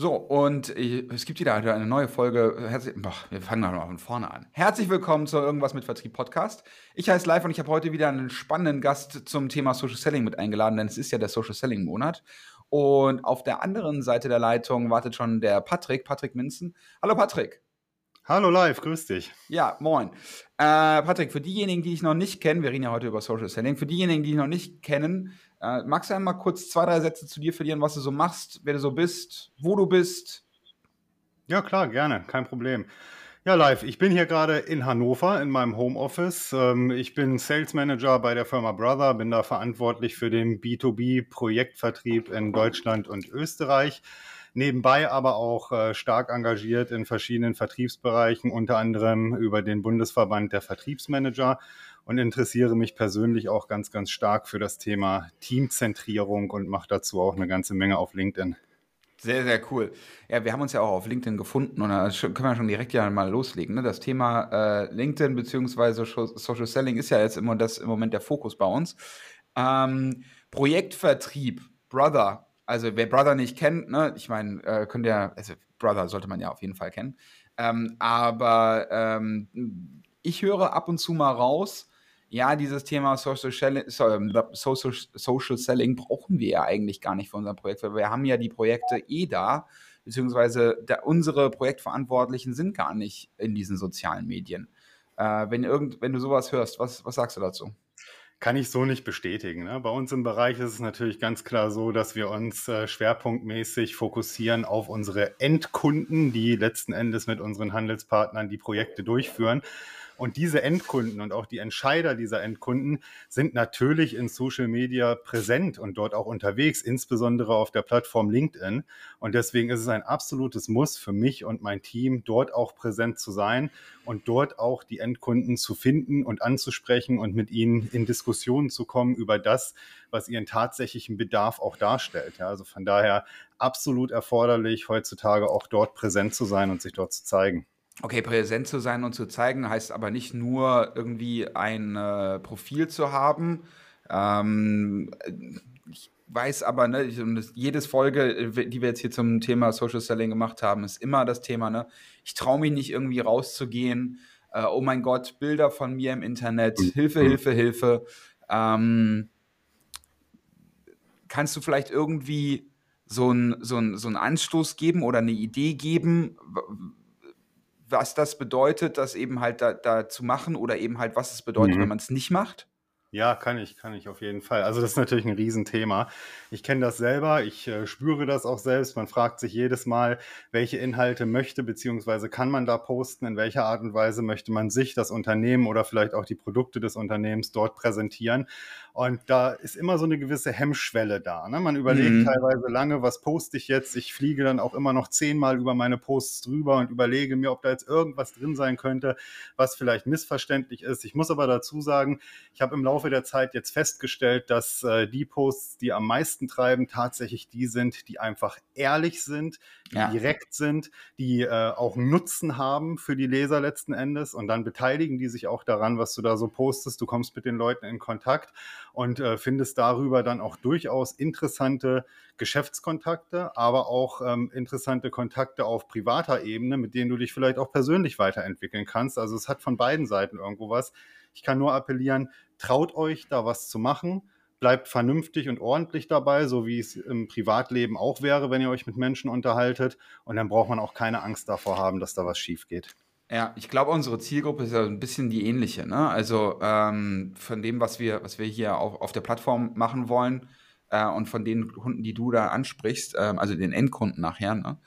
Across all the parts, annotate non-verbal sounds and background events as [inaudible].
So, und es gibt wieder eine neue Folge. Herzlich, boah, wir fangen mal von vorne an. Herzlich willkommen zu Irgendwas mit Vertrieb Podcast. Ich heiße Live und ich habe heute wieder einen spannenden Gast zum Thema Social Selling mit eingeladen, denn es ist ja der Social Selling Monat. Und auf der anderen Seite der Leitung wartet schon der Patrick, Patrick Minzen. Hallo Patrick. Hallo Live, grüß dich. Ja, moin. Äh, Patrick, für diejenigen, die dich noch nicht kennen, wir reden ja heute über Social Selling, für diejenigen, die dich noch nicht kennen, äh, magst du einmal kurz zwei, drei Sätze zu dir verlieren, was du so machst, wer du so bist, wo du bist? Ja, klar, gerne, kein Problem. Ja, live. Ich bin hier gerade in Hannover in meinem Homeoffice. Ähm, ich bin Sales Manager bei der Firma Brother, bin da verantwortlich für den B2B-Projektvertrieb in Deutschland und Österreich. Nebenbei aber auch äh, stark engagiert in verschiedenen Vertriebsbereichen, unter anderem über den Bundesverband der Vertriebsmanager und interessiere mich persönlich auch ganz, ganz stark für das Thema Teamzentrierung und mache dazu auch eine ganze Menge auf LinkedIn. Sehr, sehr cool. Ja, wir haben uns ja auch auf LinkedIn gefunden und da können wir schon direkt ja mal loslegen. Ne? Das Thema äh, LinkedIn bzw. Social Selling ist ja jetzt immer das im Moment der Fokus bei uns. Ähm, Projektvertrieb, Brother, also wer Brother nicht kennt, ne, ich meine, äh, könnt ihr, also Brother sollte man ja auf jeden Fall kennen. Ähm, aber ähm, ich höre ab und zu mal raus, ja, dieses Thema Social, ähm, Social, Social Selling brauchen wir ja eigentlich gar nicht für unser Projekt, weil wir haben ja die Projekte eh da, beziehungsweise der, unsere Projektverantwortlichen sind gar nicht in diesen sozialen Medien. Äh, wenn, irgend, wenn du sowas hörst, was, was sagst du dazu? Kann ich so nicht bestätigen. Ne? Bei uns im Bereich ist es natürlich ganz klar so, dass wir uns äh, schwerpunktmäßig fokussieren auf unsere Endkunden, die letzten Endes mit unseren Handelspartnern die Projekte durchführen. Und diese Endkunden und auch die Entscheider dieser Endkunden sind natürlich in Social Media präsent und dort auch unterwegs, insbesondere auf der Plattform LinkedIn. Und deswegen ist es ein absolutes Muss für mich und mein Team, dort auch präsent zu sein und dort auch die Endkunden zu finden und anzusprechen und mit ihnen in Diskussionen zu kommen über das, was ihren tatsächlichen Bedarf auch darstellt. Ja, also von daher absolut erforderlich, heutzutage auch dort präsent zu sein und sich dort zu zeigen. Okay, präsent zu sein und zu zeigen, heißt aber nicht nur irgendwie ein äh, Profil zu haben. Ähm, ich weiß aber, ne, ich, jedes Folge, äh, die wir jetzt hier zum Thema Social Selling gemacht haben, ist immer das Thema, ne? Ich traue mich nicht irgendwie rauszugehen. Äh, oh mein Gott, Bilder von mir im Internet, mhm. Hilfe, Hilfe, Hilfe. Ähm, kannst du vielleicht irgendwie so einen so so einen Anstoß geben oder eine Idee geben, was das bedeutet, das eben halt da, da zu machen oder eben halt, was es bedeutet, mhm. wenn man es nicht macht? Ja, kann ich, kann ich auf jeden Fall. Also das ist natürlich ein Riesenthema. Ich kenne das selber, ich äh, spüre das auch selbst. Man fragt sich jedes Mal, welche Inhalte möchte beziehungsweise kann man da posten, in welcher Art und Weise möchte man sich, das Unternehmen oder vielleicht auch die Produkte des Unternehmens dort präsentieren. Und da ist immer so eine gewisse Hemmschwelle da. Ne? Man überlegt mhm. teilweise lange, was poste ich jetzt? Ich fliege dann auch immer noch zehnmal über meine Posts drüber und überlege mir, ob da jetzt irgendwas drin sein könnte, was vielleicht missverständlich ist. Ich muss aber dazu sagen, ich habe im Laufe der Zeit jetzt festgestellt, dass äh, die Posts, die am meisten treiben, tatsächlich die sind, die einfach ehrlich sind, die ja. direkt sind, die äh, auch Nutzen haben für die Leser letzten Endes. Und dann beteiligen die sich auch daran, was du da so postest. Du kommst mit den Leuten in Kontakt und äh, findest darüber dann auch durchaus interessante Geschäftskontakte, aber auch ähm, interessante Kontakte auf privater Ebene, mit denen du dich vielleicht auch persönlich weiterentwickeln kannst. Also es hat von beiden Seiten irgendwo was. Ich kann nur appellieren, traut euch da was zu machen bleibt vernünftig und ordentlich dabei, so wie es im Privatleben auch wäre, wenn ihr euch mit Menschen unterhaltet. Und dann braucht man auch keine Angst davor haben, dass da was schief geht. Ja, ich glaube, unsere Zielgruppe ist ja ein bisschen die ähnliche. Ne? Also ähm, von dem, was wir, was wir hier auf, auf der Plattform machen wollen äh, und von den Kunden, die du da ansprichst, ähm, also den Endkunden nachher. Ne?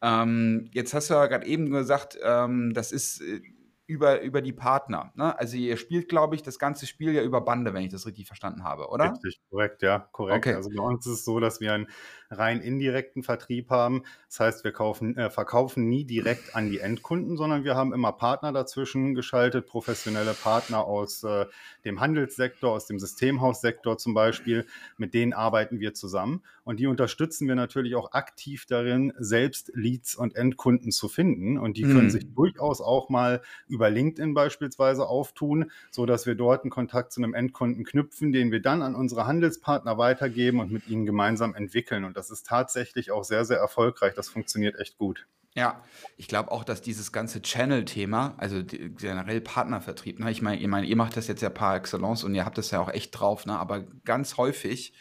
Ähm, jetzt hast du ja gerade eben gesagt, ähm, das ist äh, über, über die Partner. Ne? Also ihr spielt, glaube ich, das ganze Spiel ja über Bande, wenn ich das richtig verstanden habe, oder? Richtig, korrekt, ja, korrekt. Okay. Also bei uns ist es so, dass wir einen rein indirekten Vertrieb haben. Das heißt, wir kaufen, äh, verkaufen nie direkt an die Endkunden, sondern wir haben immer Partner dazwischen geschaltet, professionelle Partner aus äh, dem Handelssektor, aus dem Systemhaussektor zum Beispiel. Mit denen arbeiten wir zusammen und die unterstützen wir natürlich auch aktiv darin, selbst Leads und Endkunden zu finden. Und die können mhm. sich durchaus auch mal über LinkedIn beispielsweise auftun, so dass wir dort einen Kontakt zu einem Endkunden knüpfen, den wir dann an unsere Handelspartner weitergeben und mit ihnen gemeinsam entwickeln. Und das ist tatsächlich auch sehr, sehr erfolgreich. Das funktioniert echt gut. Ja, ich glaube auch, dass dieses ganze Channel-Thema, also die, generell Partnervertrieb, ne, ich meine, ich mein, ihr macht das jetzt ja par excellence und ihr habt das ja auch echt drauf, ne, aber ganz häufig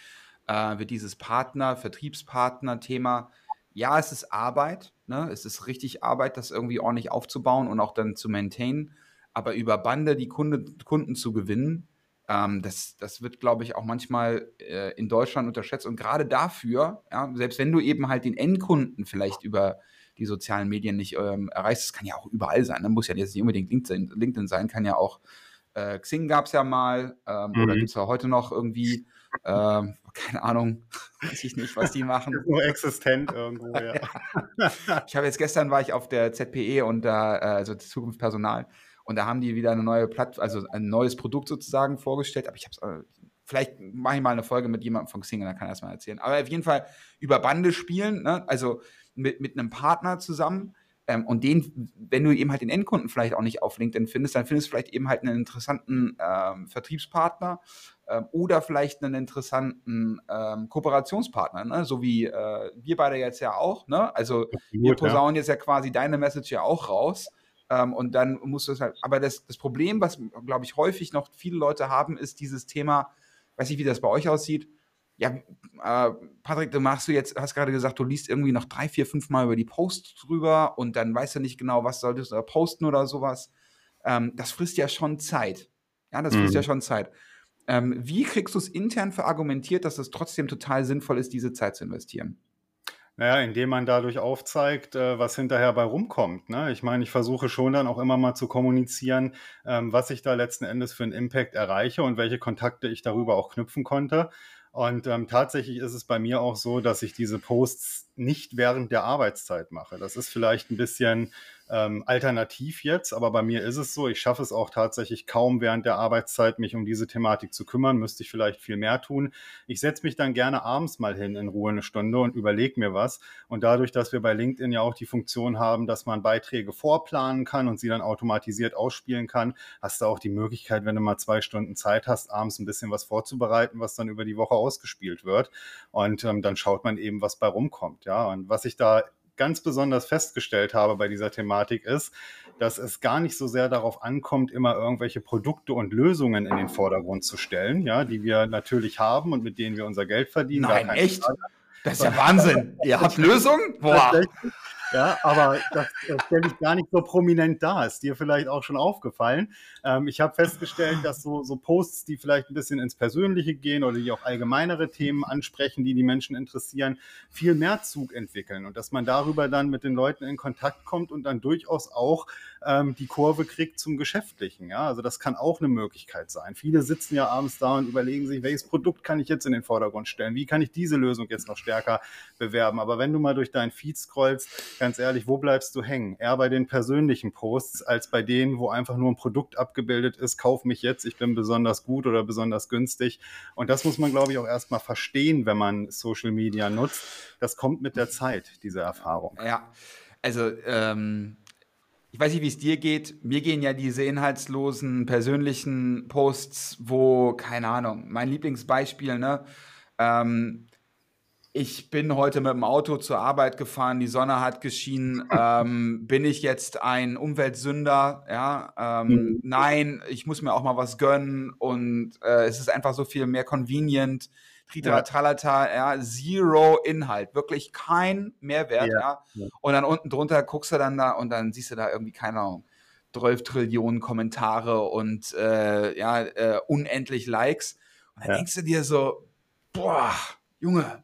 äh, wird dieses Partner, Vertriebspartner-Thema, ja, es ist Arbeit, ne, es ist richtig Arbeit, das irgendwie ordentlich aufzubauen und auch dann zu maintainen, aber über Bande die Kunde, Kunden zu gewinnen, ähm, das, das wird, glaube ich, auch manchmal äh, in Deutschland unterschätzt und gerade dafür, ja, selbst wenn du eben halt den Endkunden vielleicht über die sozialen Medien nicht ähm, erreichst. Das kann ja auch überall sein. Ne? Muss ja jetzt nicht unbedingt LinkedIn, LinkedIn sein, kann ja auch äh, Xing gab es ja mal ähm, mhm. oder gibt es ja heute noch irgendwie, ähm, [laughs] keine Ahnung, [laughs] weiß ich nicht, was die machen. Nur existent irgendwo, [laughs] ja. ich habe jetzt gestern war ich auf der ZPE und da, äh, also Zukunftspersonal, und da haben die wieder eine neue Plattform, also ein neues Produkt sozusagen vorgestellt, aber ich habe es äh, vielleicht mache ich mal eine Folge mit jemandem von Xing und dann kann er das mal erzählen. Aber auf jeden Fall über Bande spielen, ne? also mit, mit einem Partner zusammen. Ähm, und den, wenn du eben halt den Endkunden vielleicht auch nicht auf LinkedIn findest, dann findest du vielleicht eben halt einen interessanten ähm, Vertriebspartner ähm, oder vielleicht einen interessanten ähm, Kooperationspartner, ne? so wie äh, wir beide jetzt ja auch. Ne? Also Absolut, wir posaunen ja. jetzt ja quasi deine Message ja auch raus. Ähm, und dann musst du es halt, aber das, das Problem, was, glaube ich, häufig noch viele Leute haben, ist dieses Thema, weiß nicht, wie das bei euch aussieht, ja, äh, Patrick, du machst du jetzt, hast gerade gesagt, du liest irgendwie noch drei, vier, fünf Mal über die Posts drüber und dann weißt du nicht genau, was solltest du posten oder sowas. Ähm, das frisst ja schon Zeit. Ja, das frisst mhm. ja schon Zeit. Ähm, wie kriegst du es intern verargumentiert, dass es trotzdem total sinnvoll ist, diese Zeit zu investieren? Naja, indem man dadurch aufzeigt, äh, was hinterher bei rumkommt. Ne? Ich meine, ich versuche schon dann auch immer mal zu kommunizieren, ähm, was ich da letzten Endes für einen Impact erreiche und welche Kontakte ich darüber auch knüpfen konnte. Und ähm, tatsächlich ist es bei mir auch so, dass ich diese Posts nicht während der Arbeitszeit mache. Das ist vielleicht ein bisschen ähm, alternativ jetzt, aber bei mir ist es so, ich schaffe es auch tatsächlich kaum während der Arbeitszeit, mich um diese Thematik zu kümmern, müsste ich vielleicht viel mehr tun. Ich setze mich dann gerne abends mal hin in Ruhe eine Stunde und überlege mir was. Und dadurch, dass wir bei LinkedIn ja auch die Funktion haben, dass man Beiträge vorplanen kann und sie dann automatisiert ausspielen kann, hast du auch die Möglichkeit, wenn du mal zwei Stunden Zeit hast, abends ein bisschen was vorzubereiten, was dann über die Woche ausgespielt wird. Und ähm, dann schaut man eben, was bei rumkommt. Ja, und was ich da ganz besonders festgestellt habe bei dieser Thematik ist, dass es gar nicht so sehr darauf ankommt, immer irgendwelche Produkte und Lösungen in den Vordergrund zu stellen, ja, die wir natürlich haben und mit denen wir unser Geld verdienen. Nein, echt? Frage. Das ist ja Wahnsinn. Ihr habt [laughs] Lösungen? Boah. Ja, aber das, stelle ich gar nicht so prominent dar. Ist dir vielleicht auch schon aufgefallen. Ähm, ich habe festgestellt, dass so, so Posts, die vielleicht ein bisschen ins Persönliche gehen oder die auch allgemeinere Themen ansprechen, die die Menschen interessieren, viel mehr Zug entwickeln und dass man darüber dann mit den Leuten in Kontakt kommt und dann durchaus auch ähm, die Kurve kriegt zum Geschäftlichen. Ja, also das kann auch eine Möglichkeit sein. Viele sitzen ja abends da und überlegen sich, welches Produkt kann ich jetzt in den Vordergrund stellen? Wie kann ich diese Lösung jetzt noch stärker bewerben? Aber wenn du mal durch deinen Feed scrollst, ganz ehrlich, wo bleibst du hängen? Eher bei den persönlichen Posts als bei denen, wo einfach nur ein Produkt abgebildet ist, kauf mich jetzt, ich bin besonders gut oder besonders günstig. Und das muss man, glaube ich, auch erstmal verstehen, wenn man Social Media nutzt. Das kommt mit der Zeit, diese Erfahrung. Ja, also ähm, ich weiß nicht, wie es dir geht. Mir gehen ja diese inhaltslosen persönlichen Posts, wo, keine Ahnung, mein Lieblingsbeispiel, ne? Ähm, ich bin heute mit dem Auto zur Arbeit gefahren, die Sonne hat geschienen. [laughs] Ähm, bin ich jetzt ein Umweltsünder? Ja, ähm, mhm. nein, ich muss mir auch mal was gönnen und äh, es ist einfach so viel mehr convenient. Tritra, Tralata, ja, zero Inhalt, wirklich kein Mehrwert, ja. ja. Und dann unten drunter guckst du dann da und dann siehst du da irgendwie, keine Ahnung, 12 Trillionen Kommentare und äh, ja, äh, unendlich Likes. Und dann ja. denkst du dir so, boah, Junge,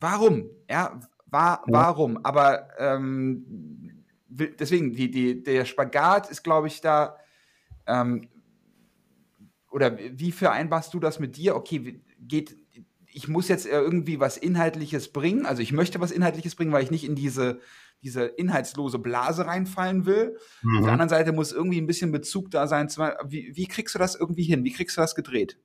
Warum? Ja, war, warum? Aber ähm, deswegen, die, die, der Spagat ist, glaube ich, da. Ähm, oder wie vereinbarst du das mit dir? Okay, geht, ich muss jetzt irgendwie was Inhaltliches bringen. Also ich möchte was Inhaltliches bringen, weil ich nicht in diese, diese inhaltslose Blase reinfallen will. Mhm. Auf der anderen Seite muss irgendwie ein bisschen Bezug da sein. Wie, wie kriegst du das irgendwie hin? Wie kriegst du das gedreht?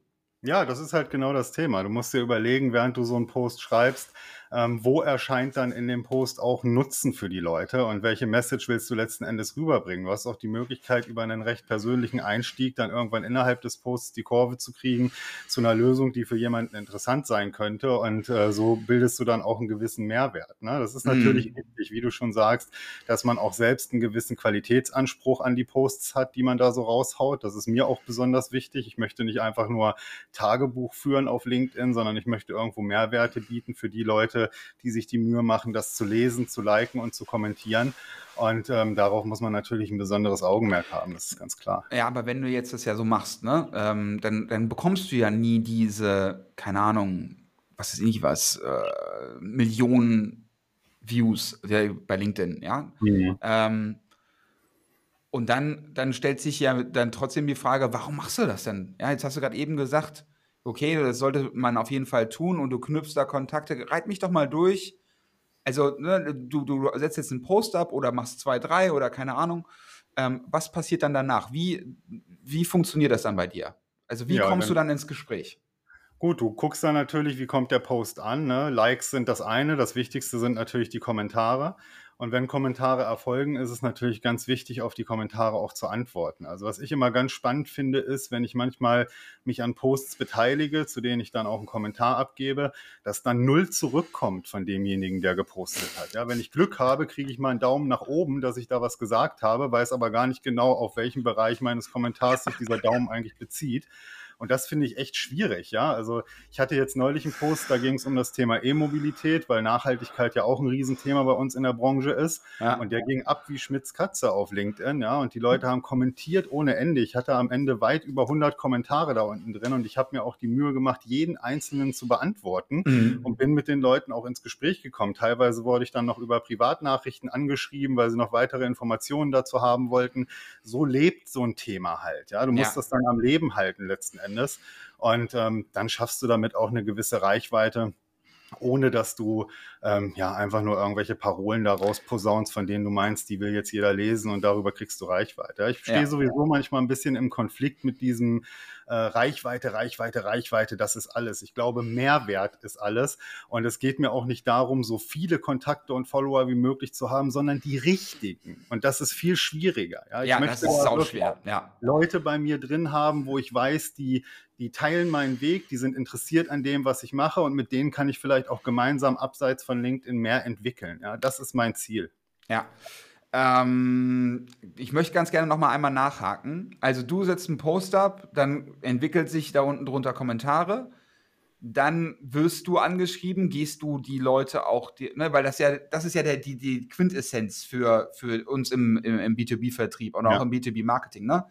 Ja, das ist halt genau das Thema. Du musst dir überlegen, während du so einen Post schreibst, ähm, wo erscheint dann in dem Post auch Nutzen für die Leute und welche Message willst du letzten Endes rüberbringen. Du hast auch die Möglichkeit, über einen recht persönlichen Einstieg dann irgendwann innerhalb des Posts die Kurve zu kriegen zu einer Lösung, die für jemanden interessant sein könnte und äh, so bildest du dann auch einen gewissen Mehrwert. Ne? Das ist natürlich mhm. wichtig, wie du schon sagst, dass man auch selbst einen gewissen Qualitätsanspruch an die Posts hat, die man da so raushaut. Das ist mir auch besonders wichtig. Ich möchte nicht einfach nur Tagebuch führen auf LinkedIn, sondern ich möchte irgendwo Mehrwerte bieten für die Leute, die sich die Mühe machen, das zu lesen, zu liken und zu kommentieren. Und ähm, darauf muss man natürlich ein besonderes Augenmerk haben, das ist ganz klar. Ja, aber wenn du jetzt das ja so machst, ne, ähm, dann, dann bekommst du ja nie diese, keine Ahnung, was ist nicht was, äh, Millionen Views bei LinkedIn, ja. Mhm. Ähm, und dann, dann stellt sich ja dann trotzdem die Frage, warum machst du das denn? Ja, jetzt hast du gerade eben gesagt, okay, das sollte man auf jeden Fall tun und du knüpfst da Kontakte, reit mich doch mal durch. Also, ne, du, du setzt jetzt einen Post ab oder machst zwei, drei oder keine Ahnung. Ähm, was passiert dann danach? Wie, wie funktioniert das dann bei dir? Also, wie ja, kommst du dann ins Gespräch? Gut, du guckst dann natürlich, wie kommt der Post an. Ne? Likes sind das eine, das Wichtigste sind natürlich die Kommentare. Und wenn Kommentare erfolgen, ist es natürlich ganz wichtig, auf die Kommentare auch zu antworten. Also was ich immer ganz spannend finde, ist, wenn ich manchmal mich an Posts beteilige, zu denen ich dann auch einen Kommentar abgebe, dass dann null zurückkommt von demjenigen, der gepostet hat. Ja, wenn ich Glück habe, kriege ich mal einen Daumen nach oben, dass ich da was gesagt habe, weiß aber gar nicht genau, auf welchen Bereich meines Kommentars sich dieser Daumen eigentlich bezieht. Und das finde ich echt schwierig, ja. Also ich hatte jetzt neulich einen Post, da ging es um das Thema E-Mobilität, weil Nachhaltigkeit ja auch ein Riesenthema bei uns in der Branche ist. Ja. Und der ging ab wie Schmitz Katze auf LinkedIn, ja. Und die Leute haben kommentiert ohne Ende. Ich hatte am Ende weit über 100 Kommentare da unten drin und ich habe mir auch die Mühe gemacht, jeden einzelnen zu beantworten mhm. und bin mit den Leuten auch ins Gespräch gekommen. Teilweise wurde ich dann noch über Privatnachrichten angeschrieben, weil sie noch weitere Informationen dazu haben wollten. So lebt so ein Thema halt, ja. Du musst ja. das dann am Leben halten letzten Endes. Endes. Und ähm, dann schaffst du damit auch eine gewisse Reichweite ohne dass du ähm, ja einfach nur irgendwelche Parolen daraus posaunst, von denen du meinst, die will jetzt jeder lesen und darüber kriegst du Reichweite. Ich stehe ja. sowieso manchmal ein bisschen im Konflikt mit diesem äh, Reichweite, Reichweite, Reichweite, das ist alles. Ich glaube, Mehrwert ist alles. Und es geht mir auch nicht darum, so viele Kontakte und Follower wie möglich zu haben, sondern die richtigen. Und das ist viel schwieriger. Ja, ich ja das ist auch schwer. Ja. Leute bei mir drin haben, wo ich weiß, die, die teilen meinen Weg, die sind interessiert an dem, was ich mache und mit denen kann ich vielleicht auch gemeinsam abseits von LinkedIn mehr entwickeln. Ja, das ist mein Ziel. Ja. Ähm, ich möchte ganz gerne noch mal einmal nachhaken. Also du setzt einen Post ab, dann entwickelt sich da unten drunter Kommentare, dann wirst du angeschrieben, gehst du die Leute auch, die, ne, weil das ja, das ist ja der, die, die Quintessenz für, für uns im, im, im B2B-Vertrieb und auch ja. im B2B-Marketing. Ne?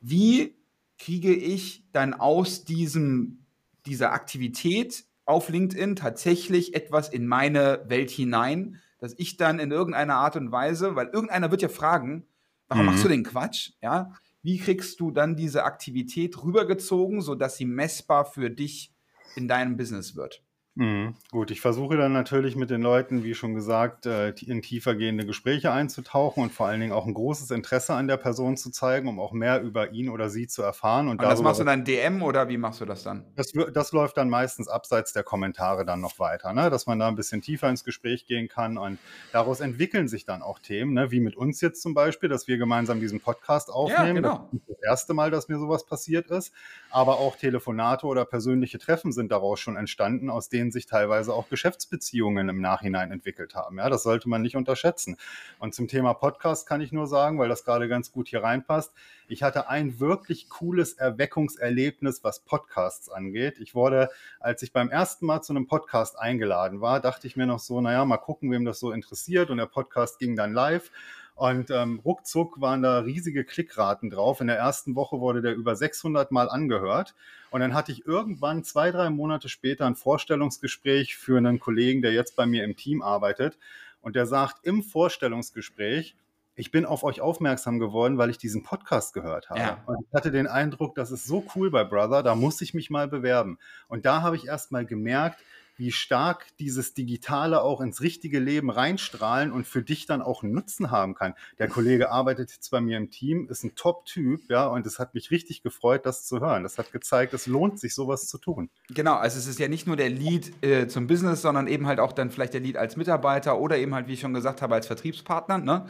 Wie kriege ich dann aus diesem, dieser Aktivität auf LinkedIn tatsächlich etwas in meine Welt hinein, dass ich dann in irgendeiner Art und Weise, weil irgendeiner wird ja fragen, warum mhm. machst du den Quatsch? Ja, wie kriegst du dann diese Aktivität rübergezogen, sodass sie messbar für dich in deinem Business wird? Mhm. Gut, ich versuche dann natürlich mit den Leuten, wie schon gesagt, äh, in tiefergehende Gespräche einzutauchen und vor allen Dingen auch ein großes Interesse an der Person zu zeigen, um auch mehr über ihn oder sie zu erfahren. Und, und das machst du dann DM oder wie machst du das dann? Das, das läuft dann meistens abseits der Kommentare dann noch weiter, ne? dass man da ein bisschen tiefer ins Gespräch gehen kann und daraus entwickeln sich dann auch Themen, ne? wie mit uns jetzt zum Beispiel, dass wir gemeinsam diesen Podcast aufnehmen. Ja, genau. Das das erste Mal, dass mir sowas passiert ist, aber auch Telefonate oder persönliche Treffen sind daraus schon entstanden, aus denen denen sich teilweise auch Geschäftsbeziehungen im Nachhinein entwickelt haben. Ja, das sollte man nicht unterschätzen. Und zum Thema Podcast kann ich nur sagen, weil das gerade ganz gut hier reinpasst. Ich hatte ein wirklich cooles Erweckungserlebnis, was Podcasts angeht. Ich wurde, als ich beim ersten Mal zu einem Podcast eingeladen war, dachte ich mir noch so, naja, mal gucken, wem das so interessiert. Und der Podcast ging dann live. Und ähm, ruckzuck waren da riesige Klickraten drauf. In der ersten Woche wurde der über 600 Mal angehört. Und dann hatte ich irgendwann zwei, drei Monate später ein Vorstellungsgespräch für einen Kollegen, der jetzt bei mir im Team arbeitet. Und der sagt im Vorstellungsgespräch, ich bin auf euch aufmerksam geworden, weil ich diesen Podcast gehört habe. Ja. Und ich hatte den Eindruck, das ist so cool bei Brother, da muss ich mich mal bewerben. Und da habe ich erst mal gemerkt, wie stark dieses Digitale auch ins richtige Leben reinstrahlen und für dich dann auch einen Nutzen haben kann. Der Kollege arbeitet jetzt bei mir im Team, ist ein Top-Typ, ja, und es hat mich richtig gefreut, das zu hören. Das hat gezeigt, es lohnt sich, sowas zu tun. Genau, also es ist ja nicht nur der Lead äh, zum Business, sondern eben halt auch dann vielleicht der Lead als Mitarbeiter oder eben halt, wie ich schon gesagt habe, als Vertriebspartner. Ne?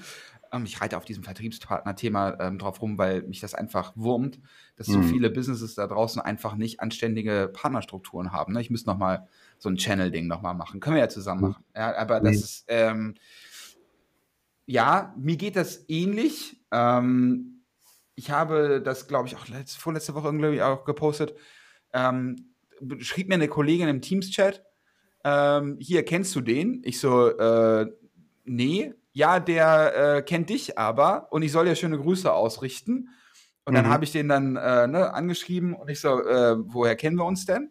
Ähm, ich reite auf diesem Vertriebspartner-Thema ähm, drauf rum, weil mich das einfach wurmt, dass mhm. so viele Businesses da draußen einfach nicht anständige Partnerstrukturen haben. Ne? Ich müsste noch mal so ein Channel-Ding noch mal machen. Können wir ja zusammen mhm. machen. Ja, aber das ist, ähm, ja, mir geht das ähnlich. Ähm, ich habe das, glaube ich, auch letzte, vorletzte Woche irgendwie auch gepostet. Ähm, schrieb mir eine Kollegin im Teams-Chat, ähm, hier, kennst du den? Ich so, äh, nee, ja, der äh, kennt dich aber und ich soll ja schöne Grüße ausrichten. Und dann mhm. habe ich den dann äh, ne, angeschrieben und ich so, äh, woher kennen wir uns denn?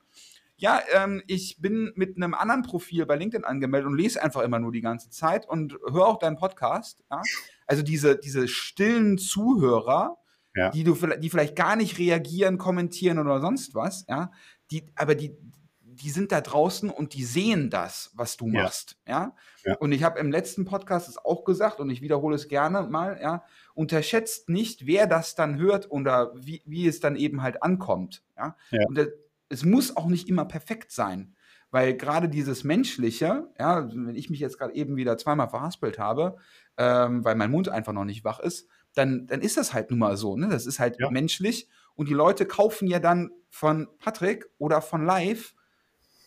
Ja, ähm, ich bin mit einem anderen Profil bei LinkedIn angemeldet und lese einfach immer nur die ganze Zeit und höre auch deinen Podcast. Ja? Also diese, diese stillen Zuhörer, ja. die, du, die vielleicht gar nicht reagieren, kommentieren oder sonst was, ja, die, aber die, die sind da draußen und die sehen das, was du ja. machst, ja. ja. Und ich habe im letzten Podcast es auch gesagt und ich wiederhole es gerne mal, ja. Unterschätzt nicht, wer das dann hört oder wie, wie es dann eben halt ankommt, ja. ja. Und das, es muss auch nicht immer perfekt sein, weil gerade dieses Menschliche, ja, wenn ich mich jetzt gerade eben wieder zweimal verhaspelt habe, ähm, weil mein Mund einfach noch nicht wach ist, dann, dann ist das halt nun mal so, ne? Das ist halt menschlich und die Leute kaufen ja dann von Patrick oder von Live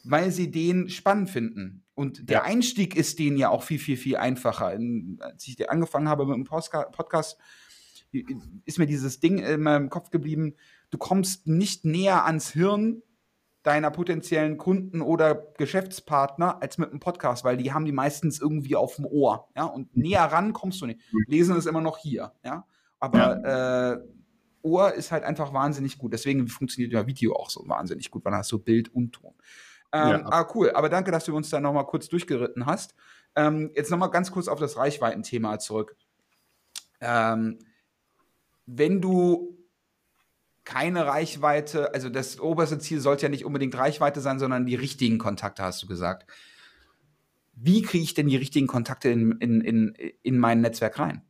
weil sie den spannend finden. Und der ja. Einstieg ist denen ja auch viel, viel, viel einfacher. In, als ich angefangen habe mit dem Podcast, ist mir dieses Ding in meinem Kopf geblieben, du kommst nicht näher ans Hirn deiner potenziellen Kunden oder Geschäftspartner als mit einem Podcast, weil die haben die meistens irgendwie auf dem Ohr, ja, und mhm. näher ran kommst du nicht. Mhm. Lesen ist immer noch hier, ja, aber ja. Äh, Ohr ist halt einfach wahnsinnig gut. Deswegen funktioniert ja Video auch so wahnsinnig gut, weil da hast du Bild und Ton. Ähm, ja. Ah, cool. Aber danke, dass du uns da nochmal kurz durchgeritten hast. Ähm, jetzt nochmal ganz kurz auf das Reichweitenthema zurück. Ähm, wenn du keine Reichweite, also das oberste Ziel sollte ja nicht unbedingt Reichweite sein, sondern die richtigen Kontakte, hast du gesagt. Wie kriege ich denn die richtigen Kontakte in, in, in, in mein Netzwerk rein?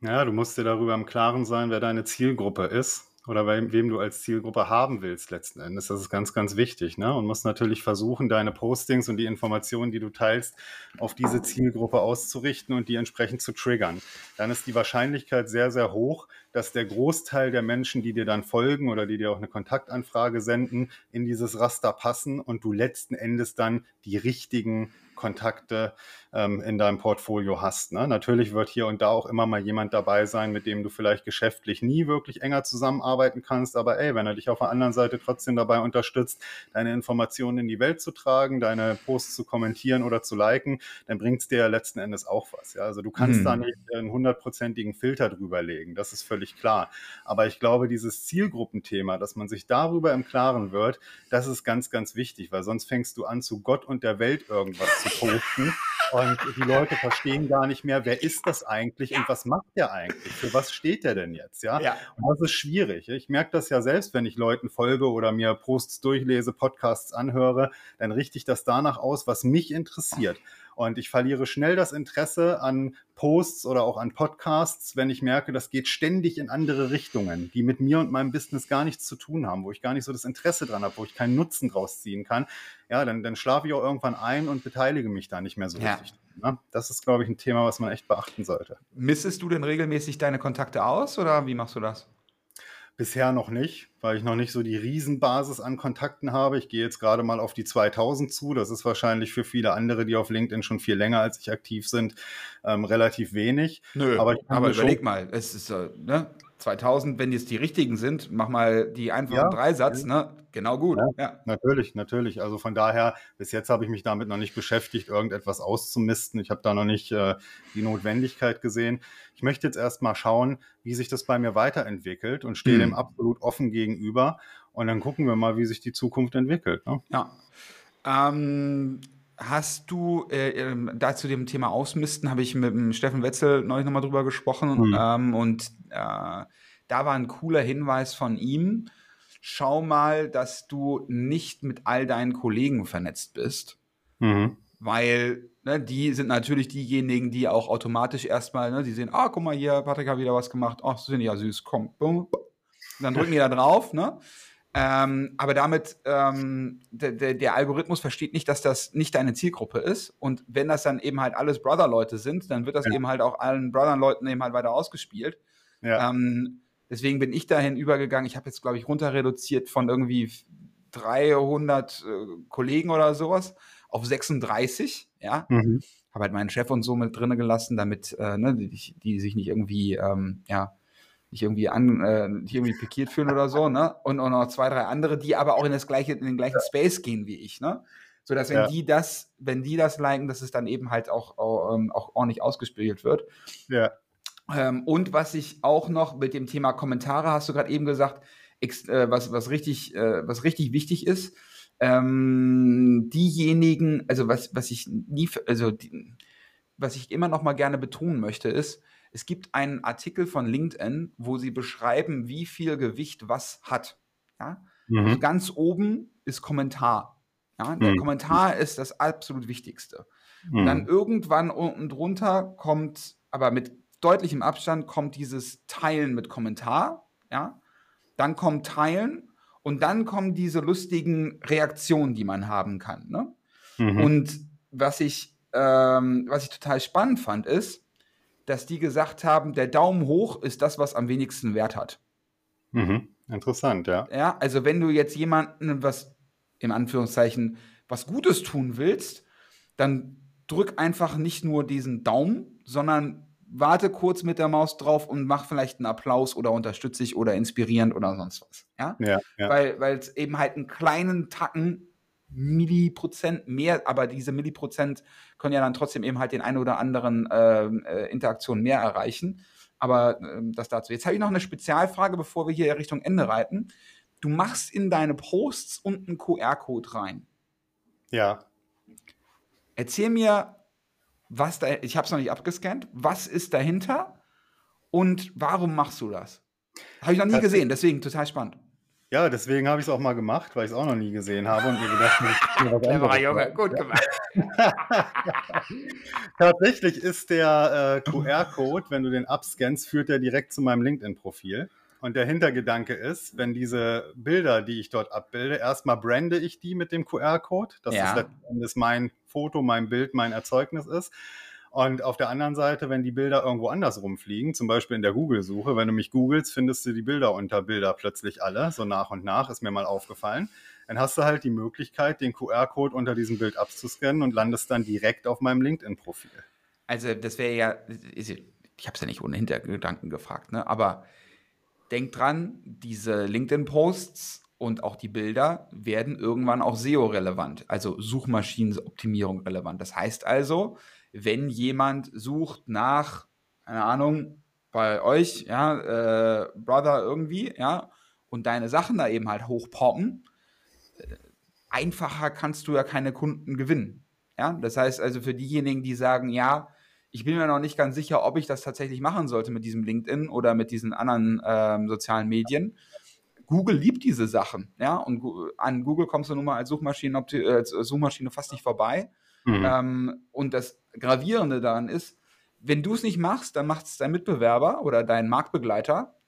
Ja, du musst dir darüber im Klaren sein, wer deine Zielgruppe ist oder wem, wem du als Zielgruppe haben willst letzten Endes. Das ist ganz, ganz wichtig. Ne? Und musst natürlich versuchen, deine Postings und die Informationen, die du teilst, auf diese Zielgruppe auszurichten und die entsprechend zu triggern. Dann ist die Wahrscheinlichkeit sehr, sehr hoch, dass der Großteil der Menschen, die dir dann folgen oder die dir auch eine Kontaktanfrage senden, in dieses Raster passen und du letzten Endes dann die richtigen Kontakte ähm, in deinem Portfolio hast. Ne? Natürlich wird hier und da auch immer mal jemand dabei sein, mit dem du vielleicht geschäftlich nie wirklich enger zusammenarbeiten kannst, aber ey, wenn er dich auf der anderen Seite trotzdem dabei unterstützt, deine Informationen in die Welt zu tragen, deine Posts zu kommentieren oder zu liken, dann bringt es dir ja letzten Endes auch was. Ja? Also du kannst hm. da nicht einen hundertprozentigen Filter drüber legen, das ist völlig klar. Aber ich glaube, dieses Zielgruppenthema, dass man sich darüber im Klaren wird, das ist ganz, ganz wichtig, weil sonst fängst du an, zu Gott und der Welt irgendwas zu posten. [laughs] Und die Leute verstehen gar nicht mehr, wer ist das eigentlich und was macht der eigentlich? Für was steht der denn jetzt? Ja. ja. Und das ist schwierig. Ich merke das ja selbst, wenn ich Leuten folge oder mir Posts durchlese, Podcasts anhöre, dann richte ich das danach aus, was mich interessiert. Und ich verliere schnell das Interesse an Posts oder auch an Podcasts, wenn ich merke, das geht ständig in andere Richtungen, die mit mir und meinem Business gar nichts zu tun haben, wo ich gar nicht so das Interesse dran habe, wo ich keinen Nutzen draus ziehen kann. Ja, dann, dann schlafe ich auch irgendwann ein und beteilige mich da nicht mehr so ja. richtig. Ne? Das ist, glaube ich, ein Thema, was man echt beachten sollte. Missest du denn regelmäßig deine Kontakte aus oder wie machst du das? Bisher noch nicht, weil ich noch nicht so die Riesenbasis an Kontakten habe. Ich gehe jetzt gerade mal auf die 2000 zu. Das ist wahrscheinlich für viele andere, die auf LinkedIn schon viel länger als ich aktiv sind, ähm, relativ wenig. Nö, aber, aber überleg mal, es ist, äh, ne? 2000, wenn jetzt die richtigen sind, mach mal die einfachen ja, Dreisatz, ne? Genau gut. Ja, ja, Natürlich, natürlich. Also von daher, bis jetzt habe ich mich damit noch nicht beschäftigt, irgendetwas auszumisten. Ich habe da noch nicht äh, die Notwendigkeit gesehen. Ich möchte jetzt erst mal schauen, wie sich das bei mir weiterentwickelt und stehe mhm. dem absolut offen gegenüber. Und dann gucken wir mal, wie sich die Zukunft entwickelt. Ne? Ja. Ähm, Hast du äh, ähm, da zu dem Thema Ausmisten, habe ich mit dem Steffen Wetzel neulich nochmal drüber gesprochen mhm. ähm, und äh, da war ein cooler Hinweis von ihm. Schau mal, dass du nicht mit all deinen Kollegen vernetzt bist. Mhm. Weil ne, die sind natürlich diejenigen, die auch automatisch erstmal, ne, die sehen, ah, guck mal hier, Patrick hat wieder was gemacht, ach, sind ja süß, komm, boom. Dann drücken die da drauf, ne? Ähm, aber damit, ähm, der, der, der, Algorithmus versteht nicht, dass das nicht deine Zielgruppe ist. Und wenn das dann eben halt alles Brother-Leute sind, dann wird das ja. eben halt auch allen Brother-Leuten eben halt weiter ausgespielt. Ja. Ähm, deswegen bin ich dahin übergegangen. Ich habe jetzt, glaube ich, runter reduziert von irgendwie 300 äh, Kollegen oder sowas auf 36. Ja. Mhm. Habe halt meinen Chef und so mit drinne gelassen, damit äh, ne, die, die, sich nicht irgendwie, ähm, ja, nicht irgendwie an, äh, nicht irgendwie pikiert fühlen oder so, ne? Und, und noch zwei, drei andere, die aber auch in das gleiche, in den gleichen. Space gehen wie ich, ne? So dass wenn ja. die das, wenn die das liken, dass es dann eben halt auch, auch, ähm, auch ordentlich ausgespielt wird. Ja. Ähm, und was ich auch noch mit dem Thema Kommentare, hast du gerade eben gesagt, äh, was, was richtig, äh, was richtig wichtig ist, ähm, diejenigen, also was, was ich nie, also die, was ich immer noch mal gerne betonen möchte, ist, es gibt einen Artikel von LinkedIn, wo sie beschreiben, wie viel Gewicht was hat. Ja? Mhm. Also ganz oben ist Kommentar. Ja? Der mhm. Kommentar ist das absolut Wichtigste. Mhm. Und dann irgendwann unten drunter kommt, aber mit deutlichem Abstand, kommt dieses Teilen mit Kommentar. Ja? Dann kommt Teilen und dann kommen diese lustigen Reaktionen, die man haben kann. Ne? Mhm. Und was ich, ähm, was ich total spannend fand, ist, dass die gesagt haben, der Daumen hoch ist das, was am wenigsten Wert hat. Mhm. Interessant, ja. Ja, also wenn du jetzt jemanden was, im Anführungszeichen, was Gutes tun willst, dann drück einfach nicht nur diesen Daumen, sondern warte kurz mit der Maus drauf und mach vielleicht einen Applaus oder unterstütze dich oder inspirierend oder sonst was. Ja, ja, ja. weil es eben halt einen kleinen Tacken Milliprozent mehr, aber diese Milliprozent können ja dann trotzdem eben halt den einen oder anderen ähm, äh, Interaktionen mehr erreichen. Aber äh, das dazu. Jetzt habe ich noch eine Spezialfrage, bevor wir hier Richtung Ende reiten. Du machst in deine Posts unten QR-Code rein. Ja. Erzähl mir, was da, ich habe es noch nicht abgescannt, was ist dahinter und warum machst du das? Habe ich noch nie gesehen, deswegen total spannend. Ja, deswegen habe ich es auch mal gemacht, weil ich es auch noch nie gesehen habe und mir gedacht, mir Cleverer Junge, gut gemacht. [laughs] Tatsächlich ist der äh, QR-Code, wenn du den abscannst, führt der direkt zu meinem LinkedIn-Profil. Und der Hintergedanke ist, wenn diese Bilder, die ich dort abbilde, erstmal brande ich die mit dem QR-Code, dass ja. das letztendlich mein Foto, mein Bild, mein Erzeugnis ist. Und auf der anderen Seite, wenn die Bilder irgendwo anders rumfliegen, zum Beispiel in der Google-Suche, wenn du mich googelst, findest du die Bilder unter Bilder plötzlich alle, so nach und nach, ist mir mal aufgefallen. Dann hast du halt die Möglichkeit, den QR-Code unter diesem Bild abzuscannen und landest dann direkt auf meinem LinkedIn-Profil. Also das wäre ja, ich habe es ja nicht ohne Hintergedanken gefragt, ne? aber denk dran, diese LinkedIn-Posts und auch die Bilder werden irgendwann auch SEO-relevant, also Suchmaschinenoptimierung relevant. Das heißt also, wenn jemand sucht nach, keine Ahnung, bei euch, ja, äh, Brother irgendwie, ja, und deine Sachen da eben halt hochpoppen, äh, einfacher kannst du ja keine Kunden gewinnen. Ja, das heißt also für diejenigen, die sagen, ja, ich bin mir noch nicht ganz sicher, ob ich das tatsächlich machen sollte mit diesem LinkedIn oder mit diesen anderen ähm, sozialen Medien. Google liebt diese Sachen, ja, und an Google kommst du nun mal als Suchmaschine, äh, als Suchmaschine fast nicht vorbei. Mhm. Ähm, und das Gravierende daran ist, wenn du es nicht machst, dann macht es dein Mitbewerber oder dein Marktbegleiter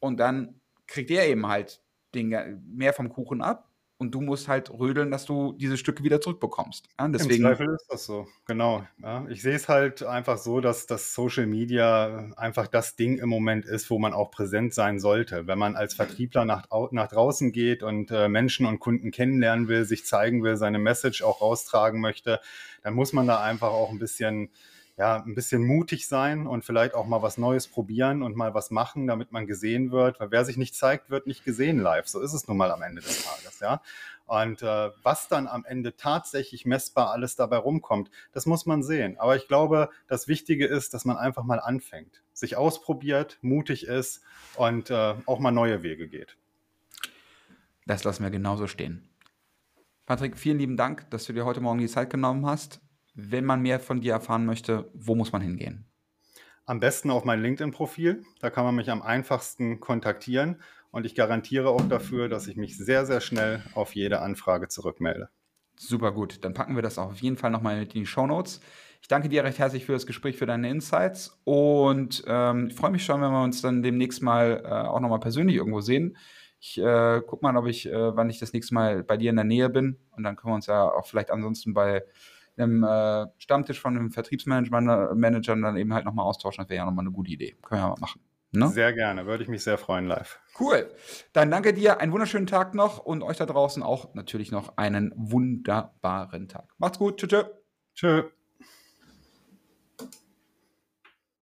und dann kriegt er eben halt den, mehr vom Kuchen ab und du musst halt rödeln, dass du diese Stücke wieder zurückbekommst. Ja, deswegen Im Zweifel ist das so, genau. Ja, ich sehe es halt einfach so, dass das Social Media einfach das Ding im Moment ist, wo man auch präsent sein sollte. Wenn man als Vertriebler nach, nach draußen geht und äh, Menschen und Kunden kennenlernen will, sich zeigen will, seine Message auch raustragen möchte, dann muss man da einfach auch ein bisschen ja, ein bisschen mutig sein und vielleicht auch mal was Neues probieren und mal was machen, damit man gesehen wird. Weil wer sich nicht zeigt, wird nicht gesehen live. So ist es nun mal am Ende des Tages, ja. Und äh, was dann am Ende tatsächlich messbar alles dabei rumkommt, das muss man sehen. Aber ich glaube, das Wichtige ist, dass man einfach mal anfängt, sich ausprobiert, mutig ist und äh, auch mal neue Wege geht. Das lassen wir genauso stehen. Patrick, vielen lieben Dank, dass du dir heute Morgen die Zeit genommen hast wenn man mehr von dir erfahren möchte, wo muss man hingehen? Am besten auf mein LinkedIn-Profil. Da kann man mich am einfachsten kontaktieren. Und ich garantiere auch dafür, dass ich mich sehr, sehr schnell auf jede Anfrage zurückmelde. Super gut. Dann packen wir das auch auf jeden Fall nochmal in die Show Notes. Ich danke dir recht herzlich für das Gespräch, für deine Insights und ähm, ich freue mich schon, wenn wir uns dann demnächst mal äh, auch nochmal persönlich irgendwo sehen. Ich äh, guck mal, ob ich, äh, wann ich das nächste Mal bei dir in der Nähe bin und dann können wir uns ja auch vielleicht ansonsten bei einem äh, Stammtisch von einem Vertriebsmanager dann eben halt nochmal austauschen. Das wäre ja nochmal eine gute Idee. Können wir ja mal machen. Ne? Sehr gerne, würde ich mich sehr freuen live. Cool. Dann danke dir, einen wunderschönen Tag noch und euch da draußen auch natürlich noch einen wunderbaren Tag. Macht's gut. Tschüss. Tschö. Tschö.